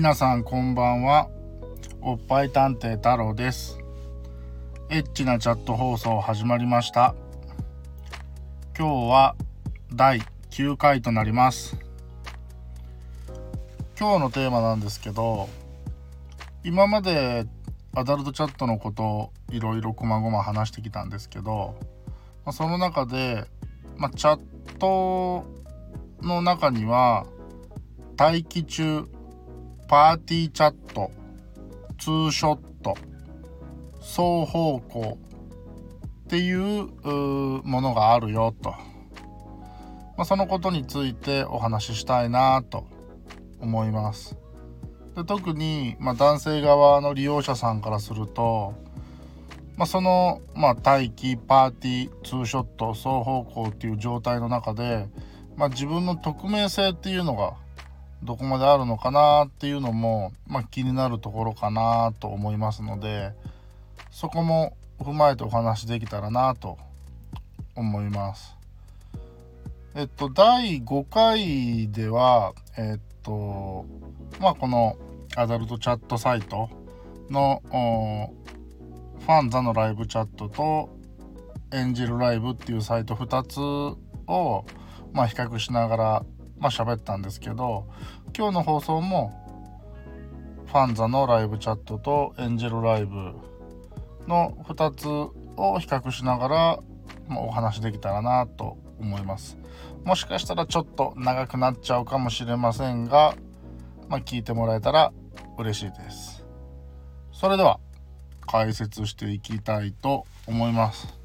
皆さんこんばんは。おっぱい探偵太郎です。エッチなチャット放送始まりました。今日は第9回となります。今日のテーマなんですけど今までアダルトチャットのことをいろいろこまごま話してきたんですけどその中で、まあ、チャットの中には待機中パーティーチャットツーショット双方向っていうものがあるよと、まあ、そのことについてお話ししたいなと思います。で特に、まあ、男性側の利用者さんからすると、まあ、その、まあ、待機パーティーツーショット双方向っていう状態の中で、まあ、自分の匿名性っていうのがどこまであるのかなっていうのも、まあ、気になるところかなと思いますのでそこも踏まえてお話できたらなと思います。えっと第5回ではえっとまあこのアダルトチャットサイトのファンザのライブチャットとエンジェルライブっていうサイト2つをまあ比較しながらまあ喋ったんですけど今日の放送もファンザのライブチャットとエンジェルライブの2つを比較しながら、ま、お話できたらなと思います。もしかしたらちょっと長くなっちゃうかもしれませんが、まあ、聞いてもらえたら嬉しいです。それでは解説していきたいと思います。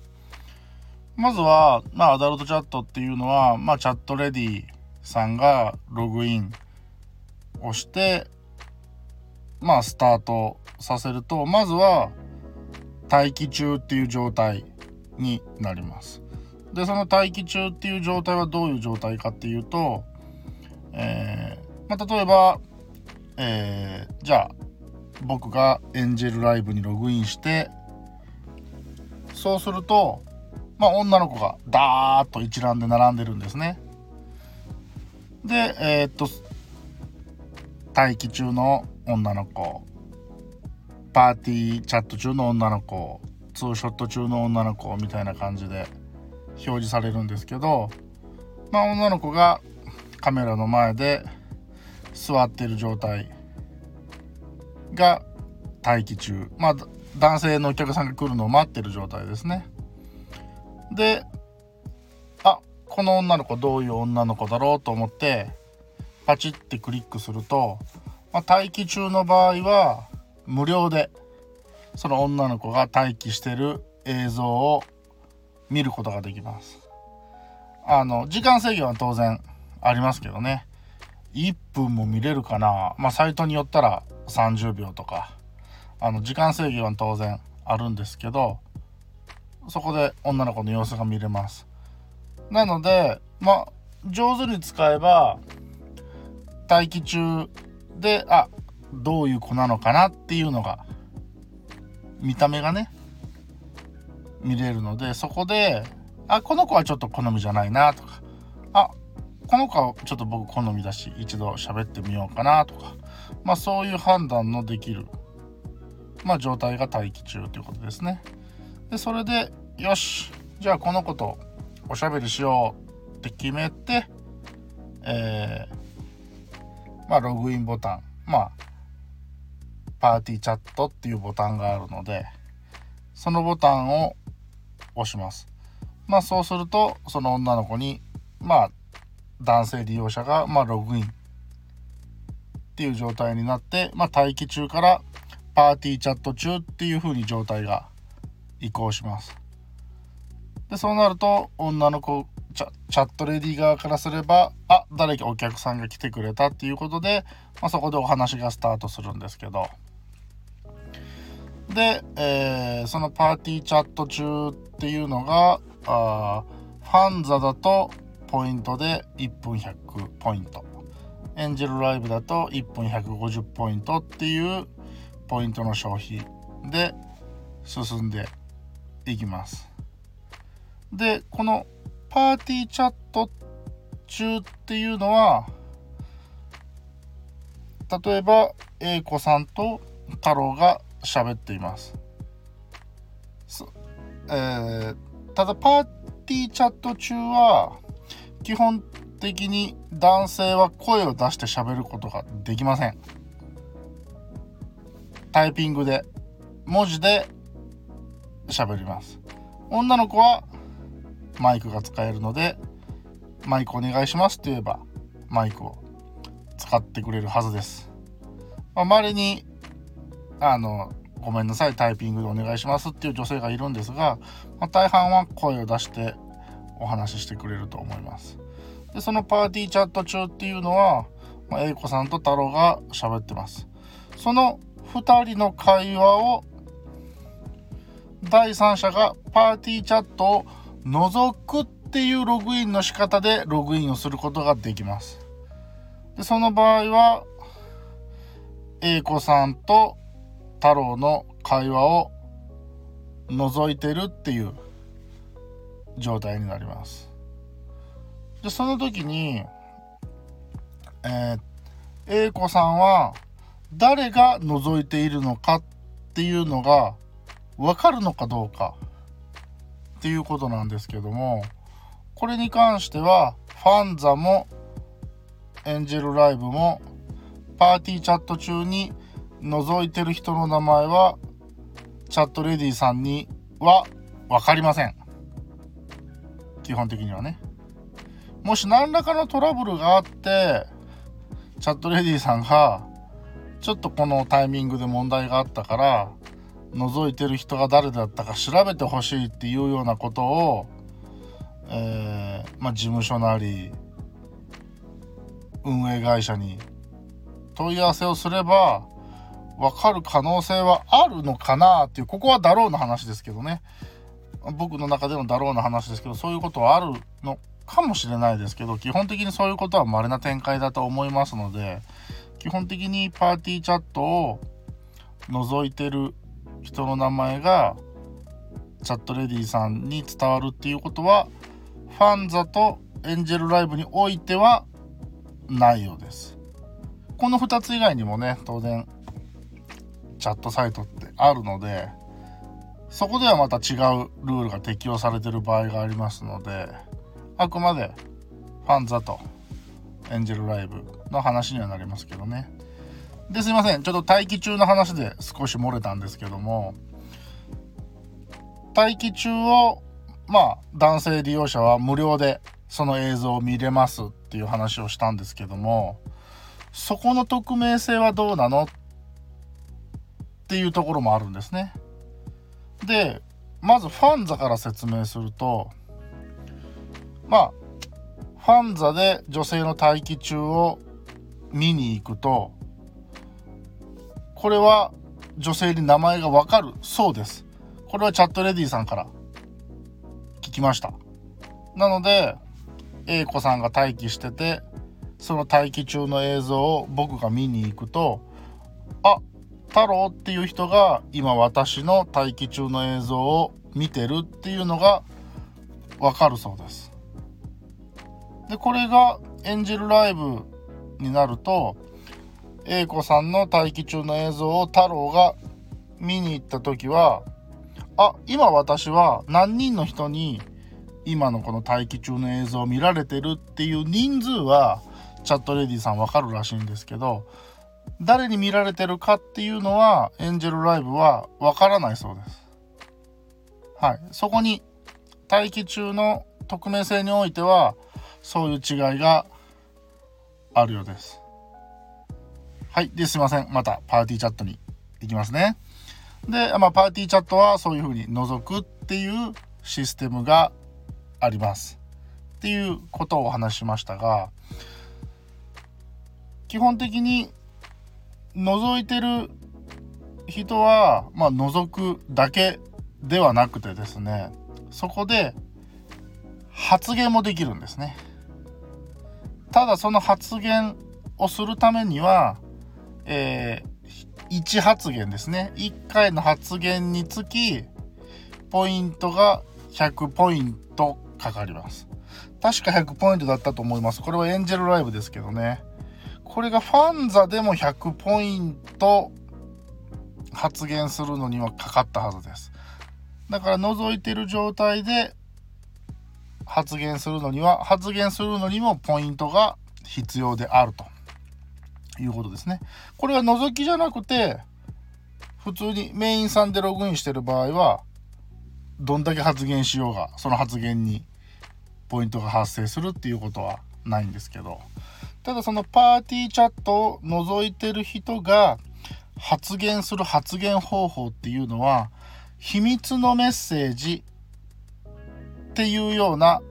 まずは、まあ、アダルトチャットっていうのは、まあ、チャットレディさんがログインをしてまあスタートさせるとまずは待機中っていう状態になります。でその待機中っていう状態はどういう状態かっていうと、えー、まあ、例えば、えー、じゃあ僕がエンジェルライブにログインしてそうすると、まあ、女の子がダーッと一覧で並んでるんですね。で、えー、っと、待機中の女の子、パーティーチャット中の女の子、ツーショット中の女の子みたいな感じで表示されるんですけど、まあ女の子がカメラの前で座ってる状態が待機中。まあ男性のお客さんが来るのを待ってる状態ですね。で、この女の子どういう女の子だろうと思ってパチってクリックすると、まあ、待機中の場合は無料でその女の子が待機してる映像を見ることができます。あの時間制限は当然ありますけどね1分も見れるかなまあサイトによったら30秒とかあの時間制限は当然あるんですけどそこで女の子の様子が見れます。なので、まあ、上手に使えば、待機中で、あ、どういう子なのかなっていうのが、見た目がね、見れるので、そこで、あ、この子はちょっと好みじゃないなとか、あ、この子はちょっと僕好みだし、一度喋ってみようかなとか、まあそういう判断のできる、まあ状態が待機中ということですね。で、それで、よし、じゃあこの子とおしゃべりしようって決めて、えー、まあ、ログインボタン、まあ、パーティーチャットっていうボタンがあるので、そのボタンを押します。まあ、そうすると、その女の子に、まあ、男性利用者が、まあ、ログインっていう状態になって、まあ、待機中からパーティーチャット中っていう風に状態が移行します。でそうなると女の子チャチャットレディ側からすればあ誰かお客さんが来てくれたっていうことで、まあ、そこでお話がスタートするんですけどで、えー、そのパーティーチャット中っていうのがあ FANZA だとポイントで1分100ポイントエンジェルライブだと1分150ポイントっていうポイントの消費で進んでいきます。でこのパーティーチャット中っていうのは例えば A 子さんと太郎が喋っています。えー、ただパーティーチャット中は基本的に男性は声を出して喋ることができません。タイピングで文字で喋ります。女の子はマイクが使えるのでマイクお願いしますって言えばマイクを使ってくれるはずです。まあ、稀にあのごめんなさいタイピングでお願いしますっていう女性がいるんですが、まあ、大半は声を出してお話ししてくれると思います。でそのパーティーチャット中っていうのは、まあ、A 子さんと太郎が喋ってます。その2人の会話を第三者がパーティーチャットを覗くっていうログインの仕方でログインをすることができます。でその場合は A 子さんと太郎の会話を覗いてるっていう状態になります。でその時に、えー、A 子さんは誰が覗いているのかっていうのが分かるのかどうかていうことなんですけどもこれに関してはファンザもエンジェルライブもパーティーチャット中に覗いてる人の名前はチャットレディさんには分かりません。基本的にはね。もし何らかのトラブルがあってチャットレディさんがちょっとこのタイミングで問題があったから覗いてる人が誰だったか調べてほしいっていうようなことを、えー、まあ、事務所なり運営会社に問い合わせをすれば分かる可能性はあるのかなっていうここはだろうの話ですけどね。僕の中でのだろうの話ですけどそういうことはあるのかもしれないですけど基本的にそういうことは稀な展開だと思いますので基本的にパーティーチャットを覗いてる人の名前がチャットレディさんに伝わるっていうことはファンザとエンジェルライブにおいてはないようです。この2つ以外にもね当然チャットサイトってあるのでそこではまた違うルールが適用されてる場合がありますのであくまでファンザとエンジェルライブの話にはなりますけどね。ですいませんちょっと待機中の話で少し漏れたんですけども待機中をまあ男性利用者は無料でその映像を見れますっていう話をしたんですけどもそこの匿名性はどうなのっていうところもあるんですね。でまずファンザから説明するとまあファンザで女性の待機中を見に行くとこれは女性に名前がわかるそうです。これはチャットレディさんから聞きました。なので、A 子さんが待機してて、その待機中の映像を僕が見に行くと、あ、太郎っていう人が今私の待機中の映像を見てるっていうのがわかるそうです。で、これがエンジェルライブになると、A 子さんの待機中の映像を太郎が見に行った時はあ今私は何人の人に今のこの待機中の映像を見られてるっていう人数はチャットレディさんわかるらしいんですけど誰に見られてるかっていうのはエンジェルライブはわからないそうです。はい。そこに待機中の匿名性においてはそういう違いがあるようです。はい。で、すいません。またパーティーチャットに行きますね。で、まあ、パーティーチャットはそういうふうに覗くっていうシステムがあります。っていうことをお話しましたが、基本的に覗いてる人は、まあ、覗くだけではなくてですね、そこで発言もできるんですね。ただその発言をするためには、えー、1発言ですね。1回の発言につき、ポイントが100ポイントかかります。確か100ポイントだったと思います。これはエンジェルライブですけどね。これがファンザでも100ポイント発言するのにはかかったはずですだから覗いてる状態で発言するのには発言するのにもポイントが必要であるということですね。これは覗きじゃなくて普通にメインさんでログインしてる場合はどんだけ発言しようがその発言にポイントが発生するっていうことはないんですけどただそのパーティーチャットを覗いてる人が発言する発言方法っていうのは秘密のメッセージっていうような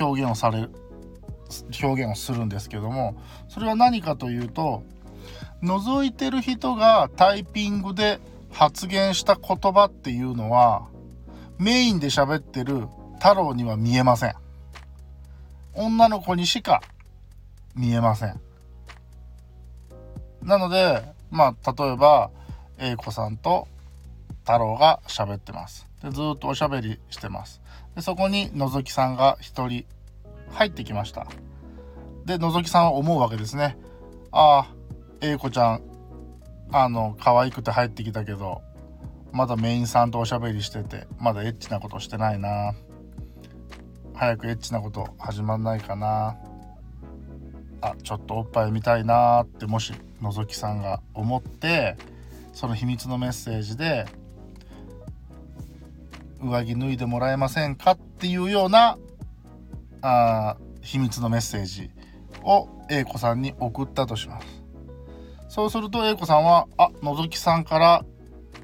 表現をされる。表現をするんですけどもそれは何かというと覗いてる人がタイピングで発言した言葉っていうのはメインで喋ってる太郎には見えません。女の子にしか見えません。なのでまあ例えば A 子さんと太郎が喋ってます。でずっとおしゃべりしてます。でそこにのぞきさんが1人入ってきました。でのぞきさんは思うわけですね。ああ A 子ちゃんあの可愛くて入ってきたけどまだメインさんとおしゃべりしててまだエッチなことしてないな。早くエッチなこと始まんないかな。あちょっとおっぱい見たいなってもしのぞきさんが思ってその秘密のメッセージで上着脱いでもらえませんかっていうようなあ秘密のメッセージを A 子さんに送ったとします。そうすると A 子さんはあのぞきさんから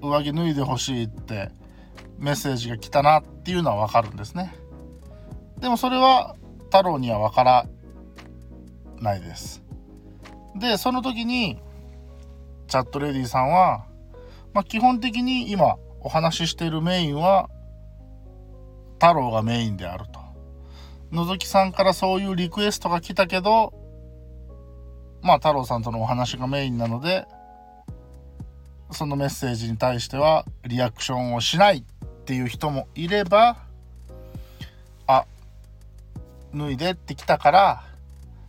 上着脱いでほしいってメッセージが来たなっていうのはわかるんですね。でもそれは太郎にはわからないです。でその時にチャットレディさんは、まあ、基本的に今お話ししているメインは太郎がメインであると。のぞきさんからそういうリクエストが来たけど、まあ太郎さんとのお話がメインなので、そのメッセージに対してはリアクションをしないっていう人もいれば、あ、脱いでって来たから、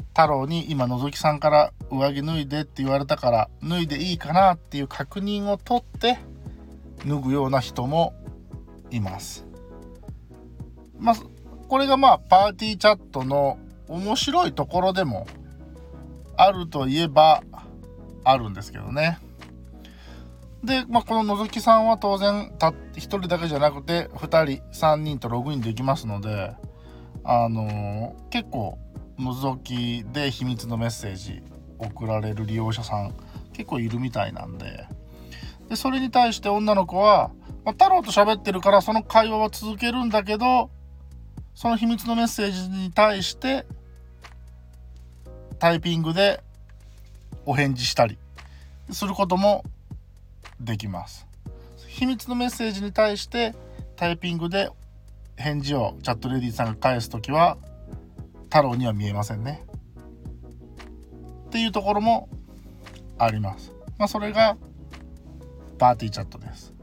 太郎に今のぞきさんから上着脱いでって言われたから脱いでいいかなっていう確認を取って脱ぐような人もいます。まあ、これがまあパーティーチャットの面白いところでもあるといえばあるんですけどね。で、まあ、こののぞきさんは当然た1人だけじゃなくて2人3人とログインできますので、あのー、結構のぞきで秘密のメッセージ送られる利用者さん結構いるみたいなんででそれに対して女の子は、まあ、太郎と喋ってるからその会話は続けるんだけどその秘密のメッセージに対してタイピングでお返事したりすることもできます。秘密のメッセージに対してタイピングで返事をチャットレディさんが返す時は太郎には見えませんね。っていうところもあります。まあそれがパーティーチャットです。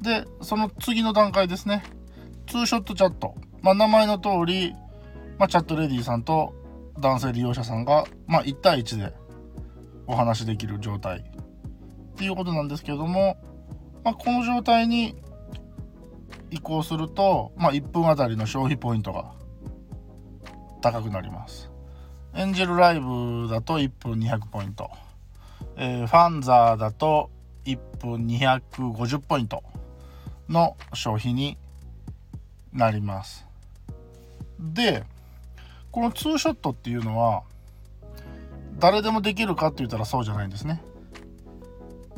でその次の段階ですね。ツーショットチャット。まあ、名前の通り、まあ、チャットレディさんと男性利用者さんが、まあ、1対1でお話しできる状態っていうことなんですけれども、まあ、この状態に移行すると、まあ、1分あたりの消費ポイントが高くなります。エンジェルライブだと1分200ポイント、えー、ファンザーだと1分250ポイントの消費になります。でこのツーショットっていうのは誰でもできるかって言ったらそうじゃないんですね。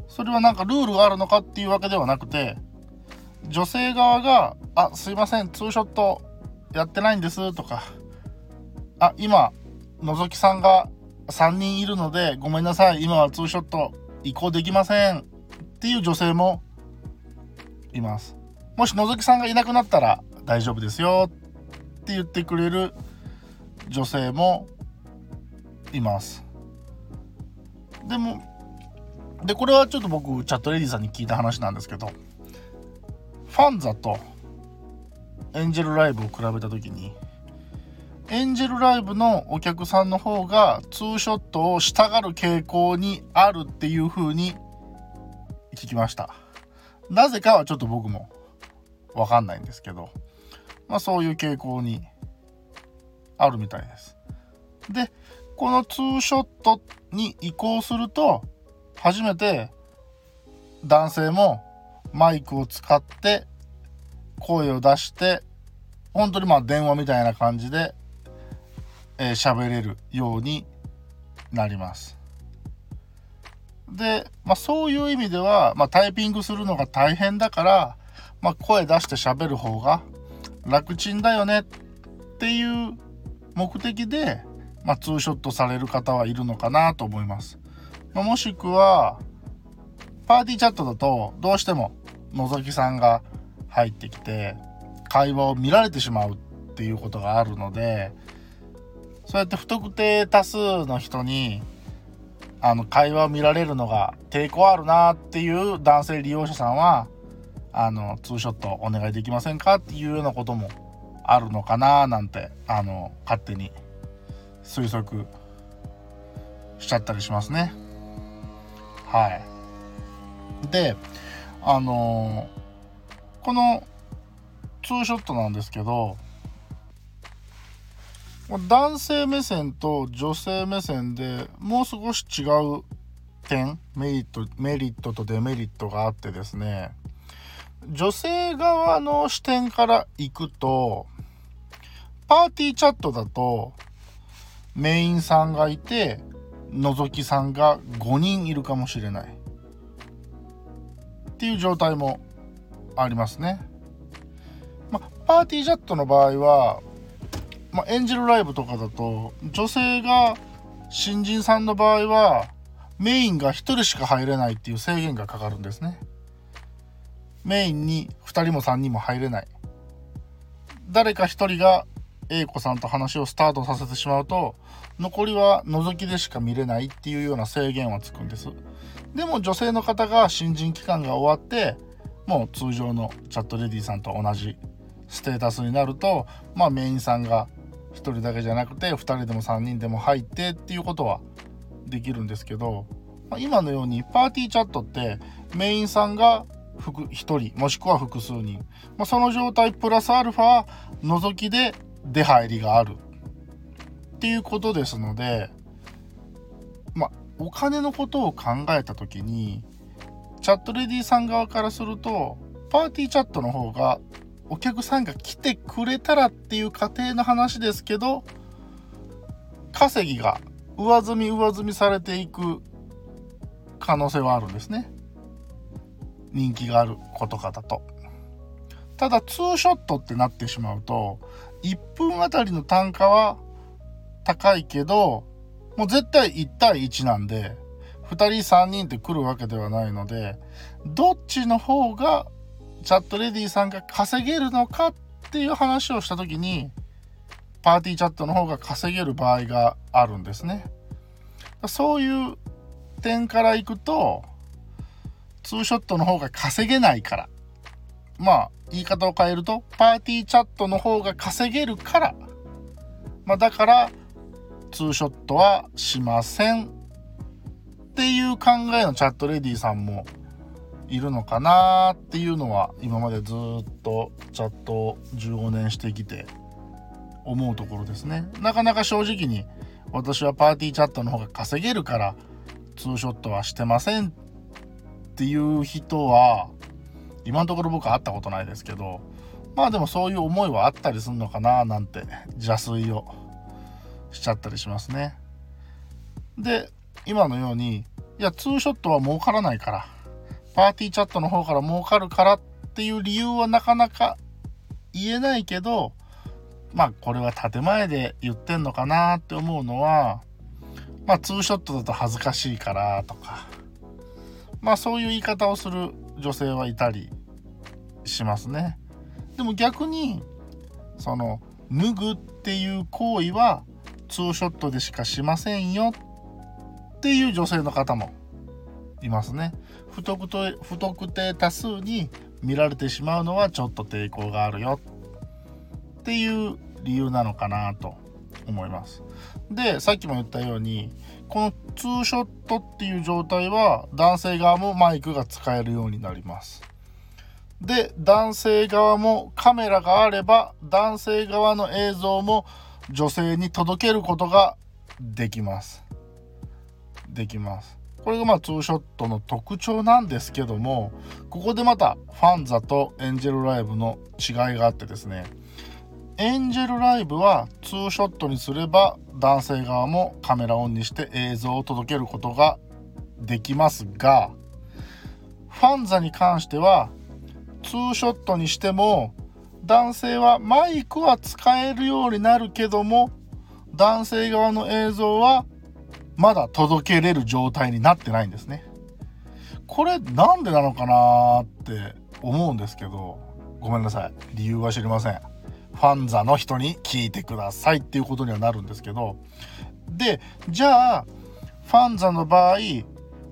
それはなんかルールがあるのかっていうわけではなくて女性側が「あすいませんツーショットやってないんです」とか「あ今のぞきさんが3人いるのでごめんなさい今はツーショット移行できません」っていう女性もいます。もしのぞきさんがいなくなったら大丈夫ですよって言ってくれる女性もいます。でもでこれはちょっと僕チャットレディさんに聞いた話なんですけどファンザとエンジェルライブを比べた時にエンジェルライブのお客さんの方がツーショットをしたがる傾向にあるっていう風に聞きました。なぜかはちょっと僕もわかんないんですけどまあそういう傾向にあるみたいですでこのツーショットに移行すると初めて男性もマイクを使って声を出して本当にまあ電話みたいな感じでえー、喋れるようになります。で、まあ、そういう意味では、まあ、タイピングするのが大変だから、まあ、声出して喋る方が楽ちんだよねっていう目的で、まあ、ツーショットされる方はいるのかなと思います。まあ、もしくはパーティーチャットだとどうしても覗きさんが入ってきて会話を見られてしまうっていうことがあるのでそうやって不特定多数の人にあの会話を見られるのが抵抗あるなっていう男性利用者さんはあのツーショットお願いできませんかっていうようなこともあるのかななんてあの勝手に推測しちゃったりしますね。はい。であのこのツーショットなんですけど男性目線と女性目線でもう少し違う点メリットメリットとデメリットがあってですね女性側の視点から行くとパーティーチャットだとメインさんがいて覗きさんが5人いるかもしれないっていう状態もありますね。まパーティーチャットの場合はまあ、エンジェルライブとかだと女性が新人さんの場合はメインが1人しか入れないっていう制限がかかるんですねメインに2人も3人も入れない。誰か1人が A 子さんと話をスタートさせてしまうと残りは覗きでしか見れないっていうような制限はつくんです。でも女性の方が新人期間が終わってもう通常のチャットレディさんと同じステータスになるとまあメインさんが1人だけじゃなくて2人でも3人でも入ってっていうことはできるんですけど、ま、今のようにパーティーチャットってメインさんが1人もしくは複数人、まあ、その状態プラスアルファ覗きで出入りがある。っていうことですのでまあお金のことを考えた時にチャットレディさん側からするとパーティーチャットの方がお客さんが来てくれたらっていう仮定の話ですけど稼ぎが上積み上積みされていく可能性はあるんですね。人気がある子とかだとただツーショットってなってしまうと1分あたりの単価は高いけどもう絶対1対1なんで2人3人って来るわけではないのでどっちの方がチャットレディさんが稼げるのかっていう話をした時にパーティーチャットの方が稼げる場合があるんですね。そういう点からいくとツーショットの方が稼げないから。まあ言い方を変えるとパーティーチャットの方が稼げるから。まあだからツーショットはしません。っていう考えのチャットレディさんもいるのかなっていうのは今までずっとチャットを15年してきて思うところですね。なかなか正直に私はパーティーチャットの方が稼げるからツーショットはしてませんっていう人は今のところ僕は会ったことないですけどまあでもそういう思いはあったりするのかななんて邪推をしちゃったりしますね。で今のようにいやツーショットは儲からないからパーティーチャットの方から儲かるからっていう理由はなかなか言えないけどまあこれは建前で言ってんのかなって思うのはまあツーショットだと恥ずかしいからとかまあそういう言い方をする女性はいたりしますね。でも逆にその脱ぐっていう行為はツーショットでしかしませんよっていう女性の方もいますね。不特定不特定多数に見られてしまうのはちょっと抵抗があるよっていう理由なのかなと思います。でさっきも言ったようにこのツーショットっていう状態は男性側もマイクが使えるようになります。で男性側もカメラがあれば男性側の映像も女性に届けることができます。できます。これがまあツーショットの特徴なんですけどもここでまたファンザとエンジェルライブの違いがあってですねエンジェルライブはツーショットにすれば男性側もカメラオンにして映像を届けることができますがファンザに関してはツーショットにしても男性はマイクは使えるようになるけども男性側の映像はまだ届けれる状態になってないんですね。これなんでなのかなって思うんですけどごめんなさい理由は知りません。ファンザの人に聞いてくださいっていうことにはなるんですけどでじゃあファンザの場合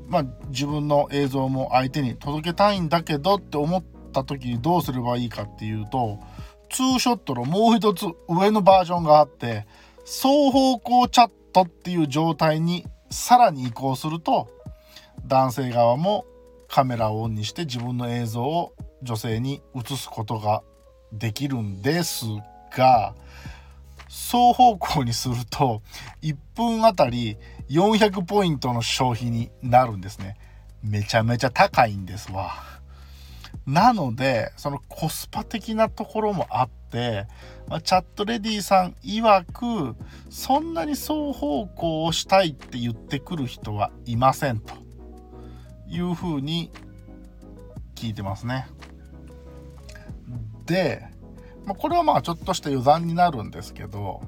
まあ自分の映像も相手に届けたいんだけどって思った時にどうすればいいかっていうとツーショットのもう一つ上のバージョンがあって双方向チャットっていう状態にさらに移行すると男性側もカメラをオンにして自分の映像を女性に映すことができるんですが双方向にすると1分あたり400ポイントの消費になるんですねめちゃめちゃ高いんですわなのでそのコスパ的なところもあって、まあ、チャットレディさん曰くそんなに双方向をしたいって言ってくる人はいませんというふうに聞いてますね。で、まあ、これはまあちょっとした余談になるんですけど、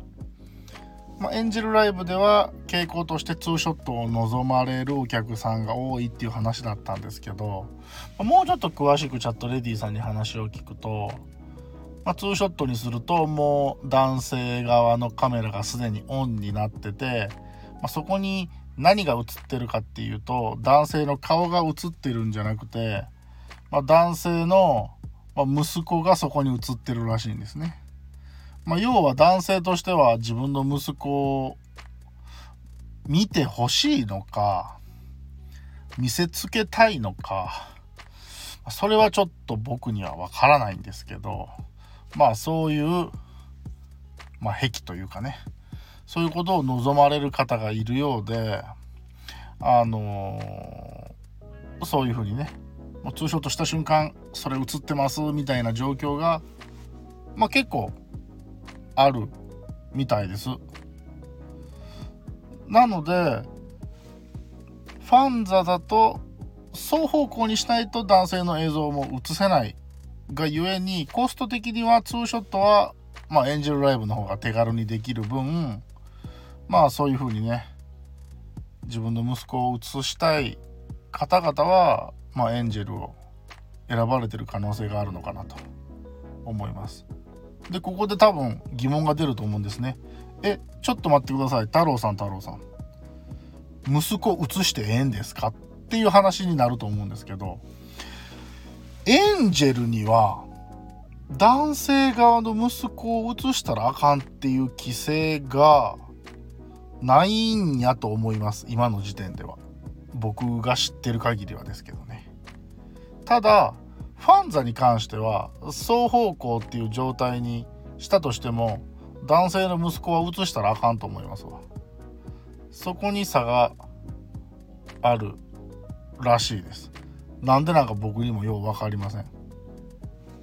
まあ、エンジェルライブでは傾向としてツーショットを望まれるお客さんが多いっていう話だったんですけど、まあ、もうちょっと詳しくチャットレディーさんに話を聞くと、まあ、ツーショットにするともう男性側のカメラがすでにオンになってて、まあ、そこに何が映ってるかっていうと男性の顔が映ってるんじゃなくて、まあ、男性のまあ、息子がそこに映ってるらしいんですね。まあ、要は男性としては自分の息子を見てほしいのか見せつけたいのかそれはちょっと僕にはわからないんですけどまあそういう、まあ、癖というかねそういうことを望まれる方がいるようであの、そういうふうにねもうツーショットした瞬間それ映ってますみたいな状況がまあ結構あるみたいです。なのでファンザだと双方向にしないと男性の映像も映せないがゆえにコスト的にはツーショットはまあエンジェルライブの方が手軽にできる分まあそういう風にね自分の息子を映したい方々はまあ、エンジェルを選ばれてる可能性があるのかなと思います。でここで多分疑問が出ると思うんですね。えちょっと待ってください太郎さん太郎さん。息子を移してええんですか？っていう話になると思うんですけどエンジェルには男性側の息子を移したらあかんっていう規制がないんやと思います今の時点では僕が知ってる限りはですけどねただファンザに関しては双方向っていう状態にしたとしても男性の息子は移したらあかんと思いますわ。そこに差があるらしいです。なんでなんか僕にもよう分かりません。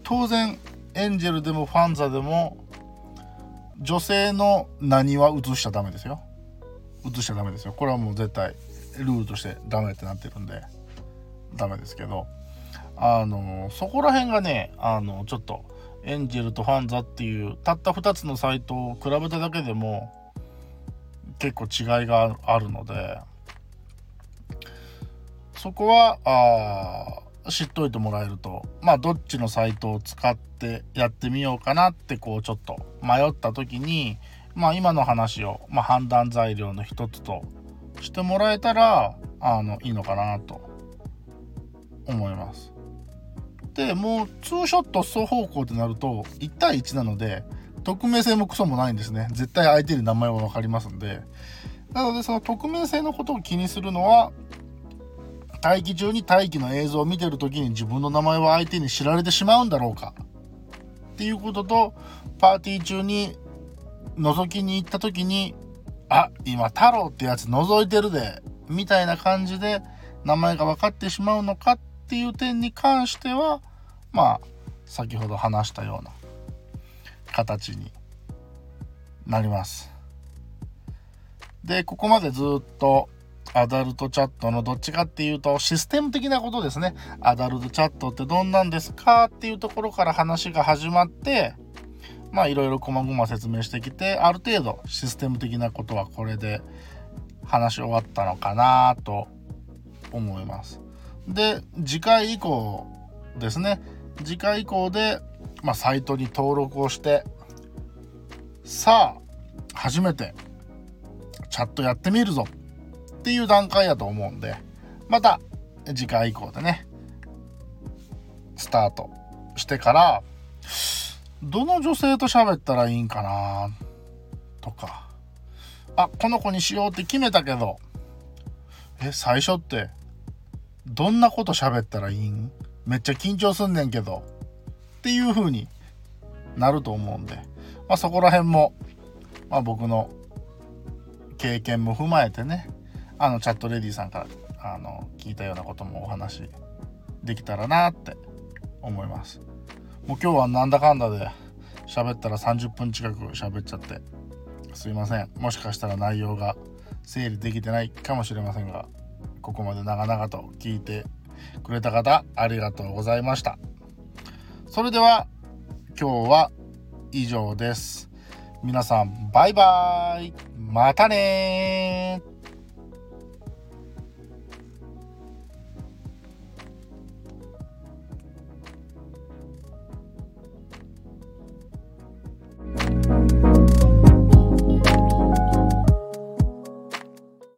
当然エンジェルでもファンザでも女性の何は移しちゃダメですよ。移しちゃダメですよ。これはもう絶対ルールとしてダメってなってるんでダメですけど。あのそこら辺がねあのちょっとエンジェルとファンザっていうたった2つのサイトを比べただけでも結構違いがあるのでそこはあ知っといてもらえるとまあどっちのサイトを使ってやってみようかなってこうちょっと迷った時にまあ今の話を、まあ、判断材料の一つとしてもらえたらあのいいのかなと思います。でもうツーショット双方向ってなると1対1なので匿名性もクソもないんですね。絶対相手に名前は分かりますんで。なのでその匿名性のことを気にするのは待機中に待機の映像を見てる時に自分の名前は相手に知られてしまうんだろうか。っていうこととパーティー中に覗きに行った時にあ今太郎ってやつ覗いてるでみたいな感じで名前が分かってしまうのかっっていう点に関してはまあ先ほど話したような形になります。でここまでずっとアダルトチャットのどっちかっていうとシステム的なことですねアダルトチャットってどんなんですか？っていうところから話が始まってまあいろいろ細々説明してきてある程度システム的なことはこれで話し終わったのかなと思います。で次回以降ですね。次回以降で、まあ、サイトに登録をしてさあ初めてチャットやってみるぞ。っていう段階やと思うんで。また次回以降でねスタートしてからどの女性と喋ったらいいんかなとか。あこの子にしようって決めたけど。え最初ってどんなこと喋ったらいいん？めっちゃ緊張すんねんけど。っていう風になると思うんで、まあ、そこら辺も、まあ、僕の経験も踏まえてねあのチャットレディさんからあの聞いたようなこともお話できたらなって思います。もう今日はなんだかんだで喋ったら30分近く喋っちゃってすいません。もしかしたら内容が整理できてないかもしれませんがここまで長々と聞いてくれた方ありがとうございました。それでは今日は以上です。皆さんバイバーイ。またね